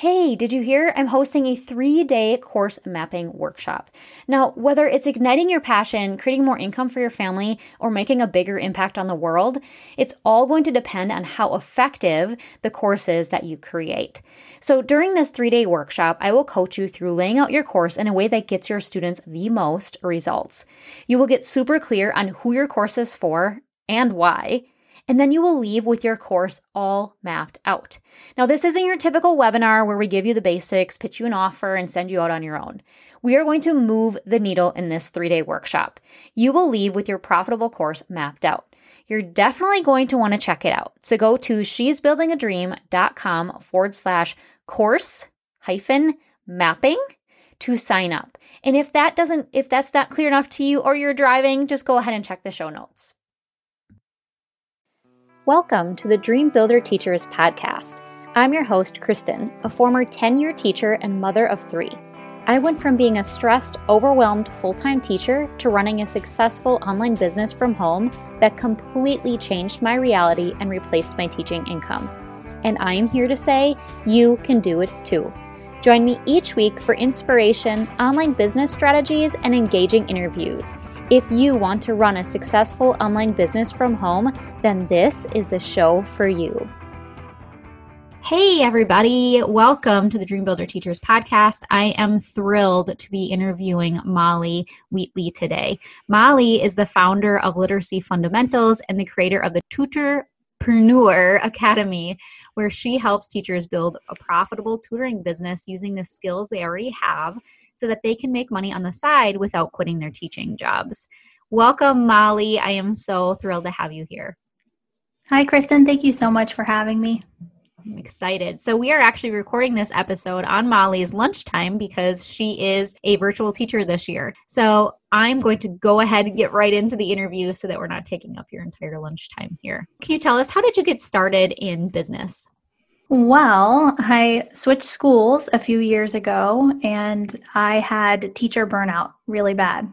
Hey, did you hear? I'm hosting a three day course mapping workshop. Now, whether it's igniting your passion, creating more income for your family, or making a bigger impact on the world, it's all going to depend on how effective the course is that you create. So, during this three day workshop, I will coach you through laying out your course in a way that gets your students the most results. You will get super clear on who your course is for and why and then you will leave with your course all mapped out. Now, this isn't your typical webinar where we give you the basics, pitch you an offer, and send you out on your own. We are going to move the needle in this three day workshop. You will leave with your profitable course mapped out. You're definitely going to want to check it out. So go to she'sbuildingadream.com forward slash course hyphen mapping to sign up. And if that doesn't, if that's not clear enough to you or you're driving, just go ahead and check the show notes. Welcome to the Dream Builder Teachers podcast. I'm your host, Kristen, a former 10 year teacher and mother of three. I went from being a stressed, overwhelmed full time teacher to running a successful online business from home that completely changed my reality and replaced my teaching income. And I am here to say you can do it too. Join me each week for inspiration, online business strategies, and engaging interviews. If you want to run a successful online business from home, then this is the show for you. Hey, everybody. Welcome to the Dream Builder Teachers podcast. I am thrilled to be interviewing Molly Wheatley today. Molly is the founder of Literacy Fundamentals and the creator of the Tutorpreneur Academy, where she helps teachers build a profitable tutoring business using the skills they already have so that they can make money on the side without quitting their teaching jobs. Welcome, Molly. I am so thrilled to have you here. Hi, Kristen. Thank you so much for having me. I'm excited. So, we are actually recording this episode on Molly's lunchtime because she is a virtual teacher this year. So, I'm going to go ahead and get right into the interview so that we're not taking up your entire lunchtime here. Can you tell us how did you get started in business? Well, I switched schools a few years ago and I had teacher burnout really bad.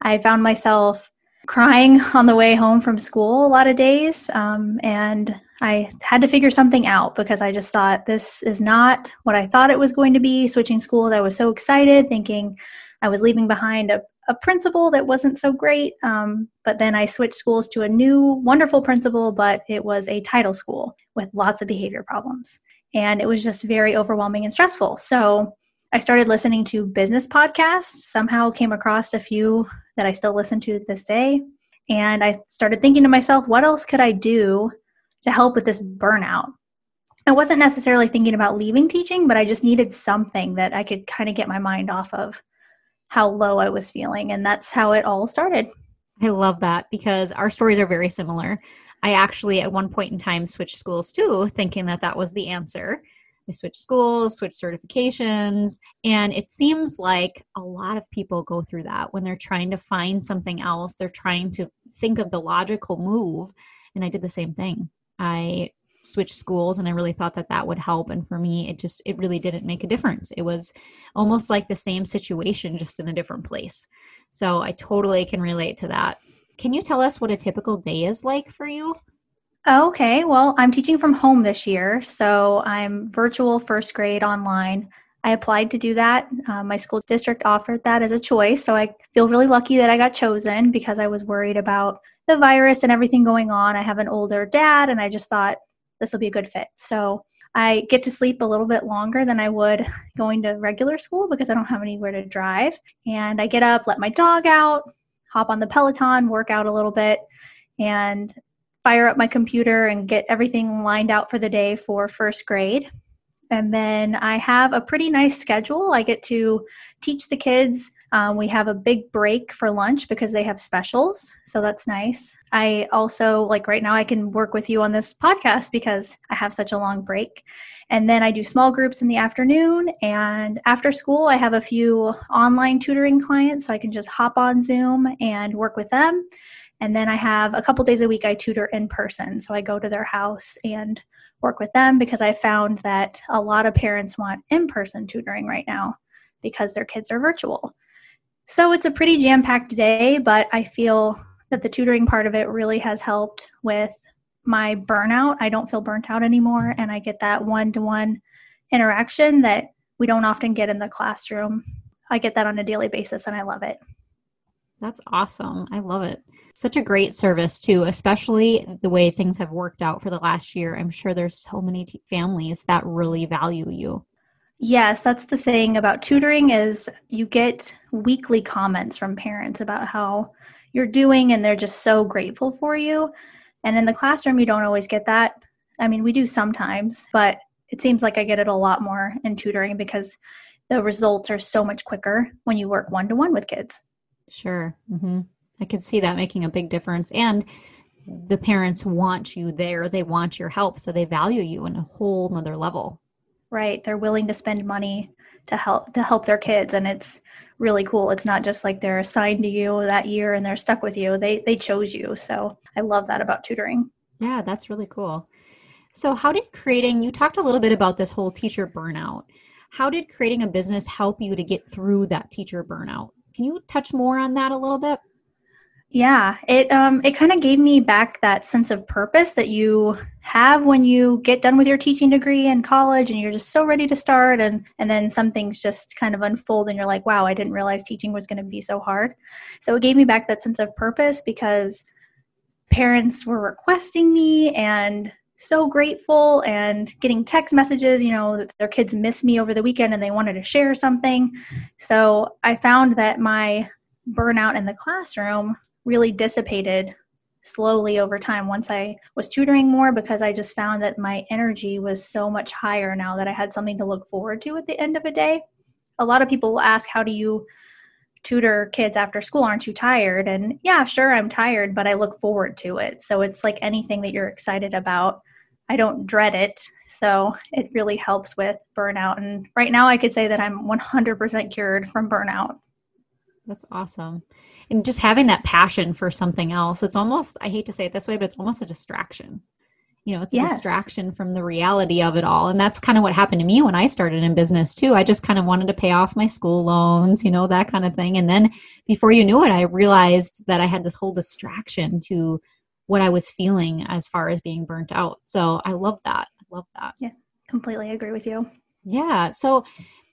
I found myself crying on the way home from school a lot of days. Um, and I had to figure something out because I just thought this is not what I thought it was going to be. Switching schools, I was so excited, thinking I was leaving behind a, a principal that wasn't so great. Um, but then I switched schools to a new, wonderful principal, but it was a title school with lots of behavior problems. And it was just very overwhelming and stressful. So I started listening to business podcasts, somehow came across a few that I still listen to this day. And I started thinking to myself, what else could I do to help with this burnout? I wasn't necessarily thinking about leaving teaching, but I just needed something that I could kind of get my mind off of how low I was feeling. And that's how it all started. I love that because our stories are very similar. I actually, at one point in time, switched schools too, thinking that that was the answer. I switched schools, switched certifications, and it seems like a lot of people go through that when they're trying to find something else. They're trying to think of the logical move, and I did the same thing. I switch schools and i really thought that that would help and for me it just it really didn't make a difference it was almost like the same situation just in a different place so i totally can relate to that can you tell us what a typical day is like for you okay well i'm teaching from home this year so i'm virtual first grade online I applied to do that. Uh, my school district offered that as a choice. So I feel really lucky that I got chosen because I was worried about the virus and everything going on. I have an older dad, and I just thought this will be a good fit. So I get to sleep a little bit longer than I would going to regular school because I don't have anywhere to drive. And I get up, let my dog out, hop on the Peloton, work out a little bit, and fire up my computer and get everything lined out for the day for first grade. And then I have a pretty nice schedule. I get to teach the kids. Um, we have a big break for lunch because they have specials. So that's nice. I also, like right now, I can work with you on this podcast because I have such a long break. And then I do small groups in the afternoon. And after school, I have a few online tutoring clients. So I can just hop on Zoom and work with them. And then I have a couple days a week I tutor in person. So I go to their house and work with them because I found that a lot of parents want in person tutoring right now because their kids are virtual. So it's a pretty jam packed day, but I feel that the tutoring part of it really has helped with my burnout. I don't feel burnt out anymore, and I get that one to one interaction that we don't often get in the classroom. I get that on a daily basis and I love it. That's awesome. I love it. Such a great service too, especially the way things have worked out for the last year. I'm sure there's so many t- families that really value you. Yes, that's the thing about tutoring is you get weekly comments from parents about how you're doing and they're just so grateful for you. And in the classroom you don't always get that. I mean, we do sometimes, but it seems like I get it a lot more in tutoring because the results are so much quicker when you work one to one with kids. Sure. Mm-hmm. I could see that making a big difference. And the parents want you there, they want your help, so they value you in a whole nother level. Right. They're willing to spend money to help to help their kids and it's really cool. It's not just like they're assigned to you that year and they're stuck with you. They they chose you. So I love that about tutoring. Yeah, that's really cool. So how did creating you talked a little bit about this whole teacher burnout. How did creating a business help you to get through that teacher burnout? Can you touch more on that a little bit? Yeah, it um it kind of gave me back that sense of purpose that you have when you get done with your teaching degree in college and you're just so ready to start and and then some things just kind of unfold and you're like, "Wow, I didn't realize teaching was going to be so hard." So it gave me back that sense of purpose because parents were requesting me and so grateful and getting text messages, you know, that their kids missed me over the weekend and they wanted to share something. So I found that my burnout in the classroom really dissipated slowly over time once I was tutoring more because I just found that my energy was so much higher now that I had something to look forward to at the end of a day. A lot of people will ask, How do you tutor kids after school? Aren't you tired? And yeah, sure, I'm tired, but I look forward to it. So it's like anything that you're excited about I don't dread it. So it really helps with burnout. And right now, I could say that I'm 100% cured from burnout. That's awesome. And just having that passion for something else, it's almost, I hate to say it this way, but it's almost a distraction. You know, it's a yes. distraction from the reality of it all. And that's kind of what happened to me when I started in business too. I just kind of wanted to pay off my school loans, you know, that kind of thing. And then before you knew it, I realized that I had this whole distraction to what I was feeling as far as being burnt out. So I love that. I love that. Yeah, completely agree with you. Yeah. So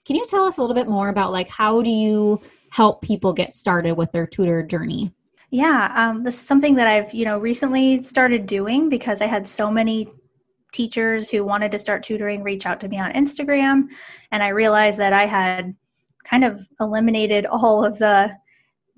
can you tell us a little bit more about like how do you help people get started with their tutor journey? Yeah, um, this is something that I've you know recently started doing because I had so many teachers who wanted to start tutoring reach out to me on Instagram, and I realized that I had kind of eliminated all of the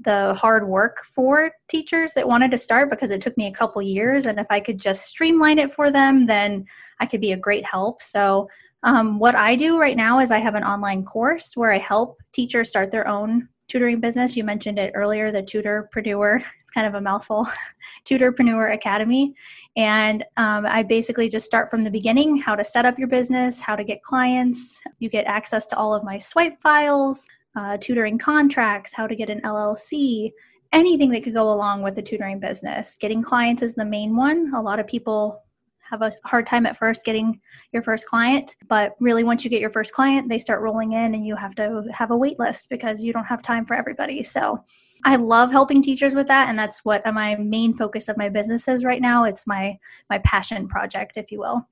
the hard work for teachers that wanted to start because it took me a couple years and if i could just streamline it for them then i could be a great help so um, what i do right now is i have an online course where i help teachers start their own tutoring business. You mentioned it earlier the tutorpreneur. It's kind of a mouthful. Tutorpreneur academy. And um, i basically just start from the beginning how to set up your business how to get clients. You get access to all of my swipe files uh, tutoring contracts, how to get an LLC, anything that could go along with the tutoring business. Getting clients is the main one. A lot of people have a hard time at first getting your first client, but really once you get your first client, they start rolling in and you have to have a wait list because you don't have time for everybody. So I love helping teachers with that and that's what my main focus of my business is right now. It's my my passion project, if you will.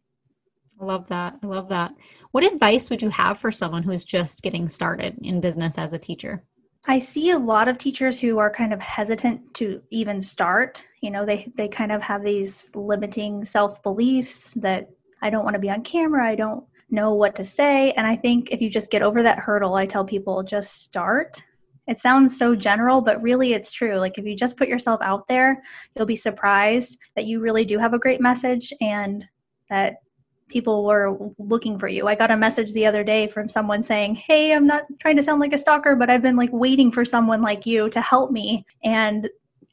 I love that. I love that. What advice would you have for someone who is just getting started in business as a teacher? I see a lot of teachers who are kind of hesitant to even start. You know, they they kind of have these limiting self-beliefs that I don't want to be on camera, I don't know what to say, and I think if you just get over that hurdle, I tell people just start. It sounds so general, but really it's true. Like if you just put yourself out there, you'll be surprised that you really do have a great message and that people were looking for you. I got a message the other day from someone saying, Hey, I'm not trying to sound like a stalker, but I've been like waiting for someone like you to help me. And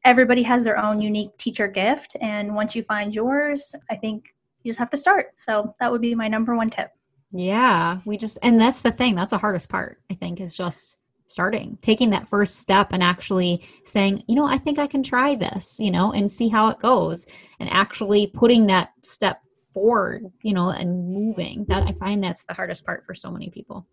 everybody has their own unique teacher gift. And once you find yours, I think you just have to start. So that would be my number one tip. Yeah. We just, and that's the thing, that's the hardest part, I think, is just starting, taking that first step and actually saying, you know, I think I can try this, you know, and see how it goes, and actually putting that step forward, you know, and moving. That I find that's the hardest part for so many people.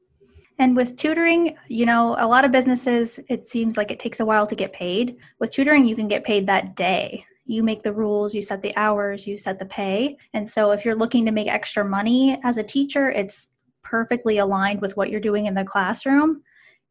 And with tutoring, you know, a lot of businesses, it seems like it takes a while to get paid. With tutoring, you can get paid that day. You make the rules, you set the hours, you set the pay. And so if you're looking to make extra money as a teacher, it's perfectly aligned with what you're doing in the classroom.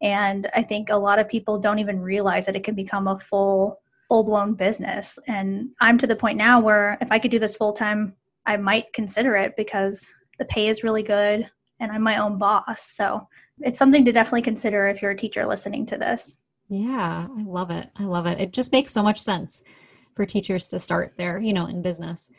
And I think a lot of people don't even realize that it can become a full full blown business. And I'm to the point now where if I could do this full time, I might consider it because the pay is really good and I'm my own boss. So it's something to definitely consider if you're a teacher listening to this. Yeah, I love it. I love it. It just makes so much sense for teachers to start there, you know, in business.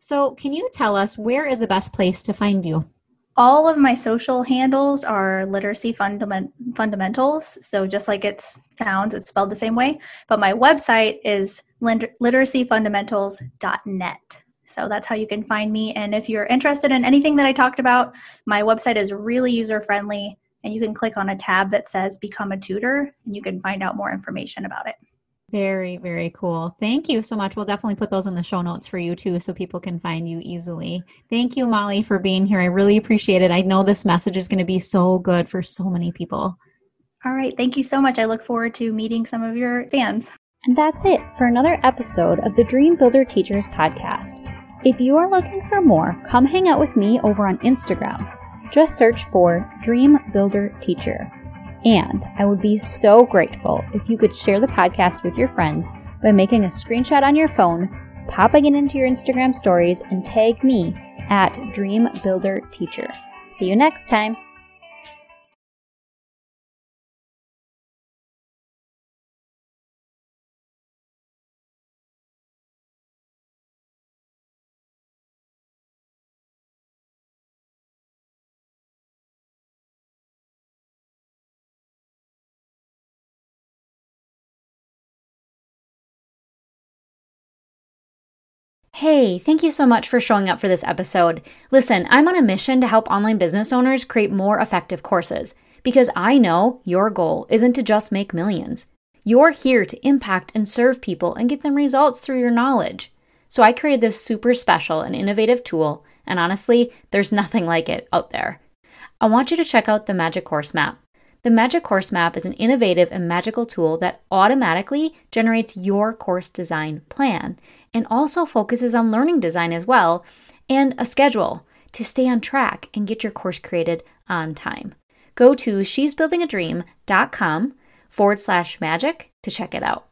So, can you tell us where is the best place to find you? All of my social handles are literacy fundament- fundamentals. So, just like it sounds, it's spelled the same way. But my website is literacyfundamentals.net. So that's how you can find me. And if you're interested in anything that I talked about, my website is really user friendly and you can click on a tab that says Become a Tutor and you can find out more information about it. Very, very cool. Thank you so much. We'll definitely put those in the show notes for you too so people can find you easily. Thank you, Molly, for being here. I really appreciate it. I know this message is going to be so good for so many people. All right. Thank you so much. I look forward to meeting some of your fans. And that's it for another episode of the Dream Builder Teachers podcast. If you are looking for more, come hang out with me over on Instagram just search for Dream Builder Teacher. And I would be so grateful if you could share the podcast with your friends by making a screenshot on your phone, popping it into your Instagram stories, and tag me at Dream Builder Teacher. See you next time. Hey, thank you so much for showing up for this episode. Listen, I'm on a mission to help online business owners create more effective courses because I know your goal isn't to just make millions. You're here to impact and serve people and get them results through your knowledge. So I created this super special and innovative tool, and honestly, there's nothing like it out there. I want you to check out the Magic Course Map. The Magic Course Map is an innovative and magical tool that automatically generates your course design plan and also focuses on learning design as well and a schedule to stay on track and get your course created on time. Go to she'sbuildingadream.com forward slash magic to check it out.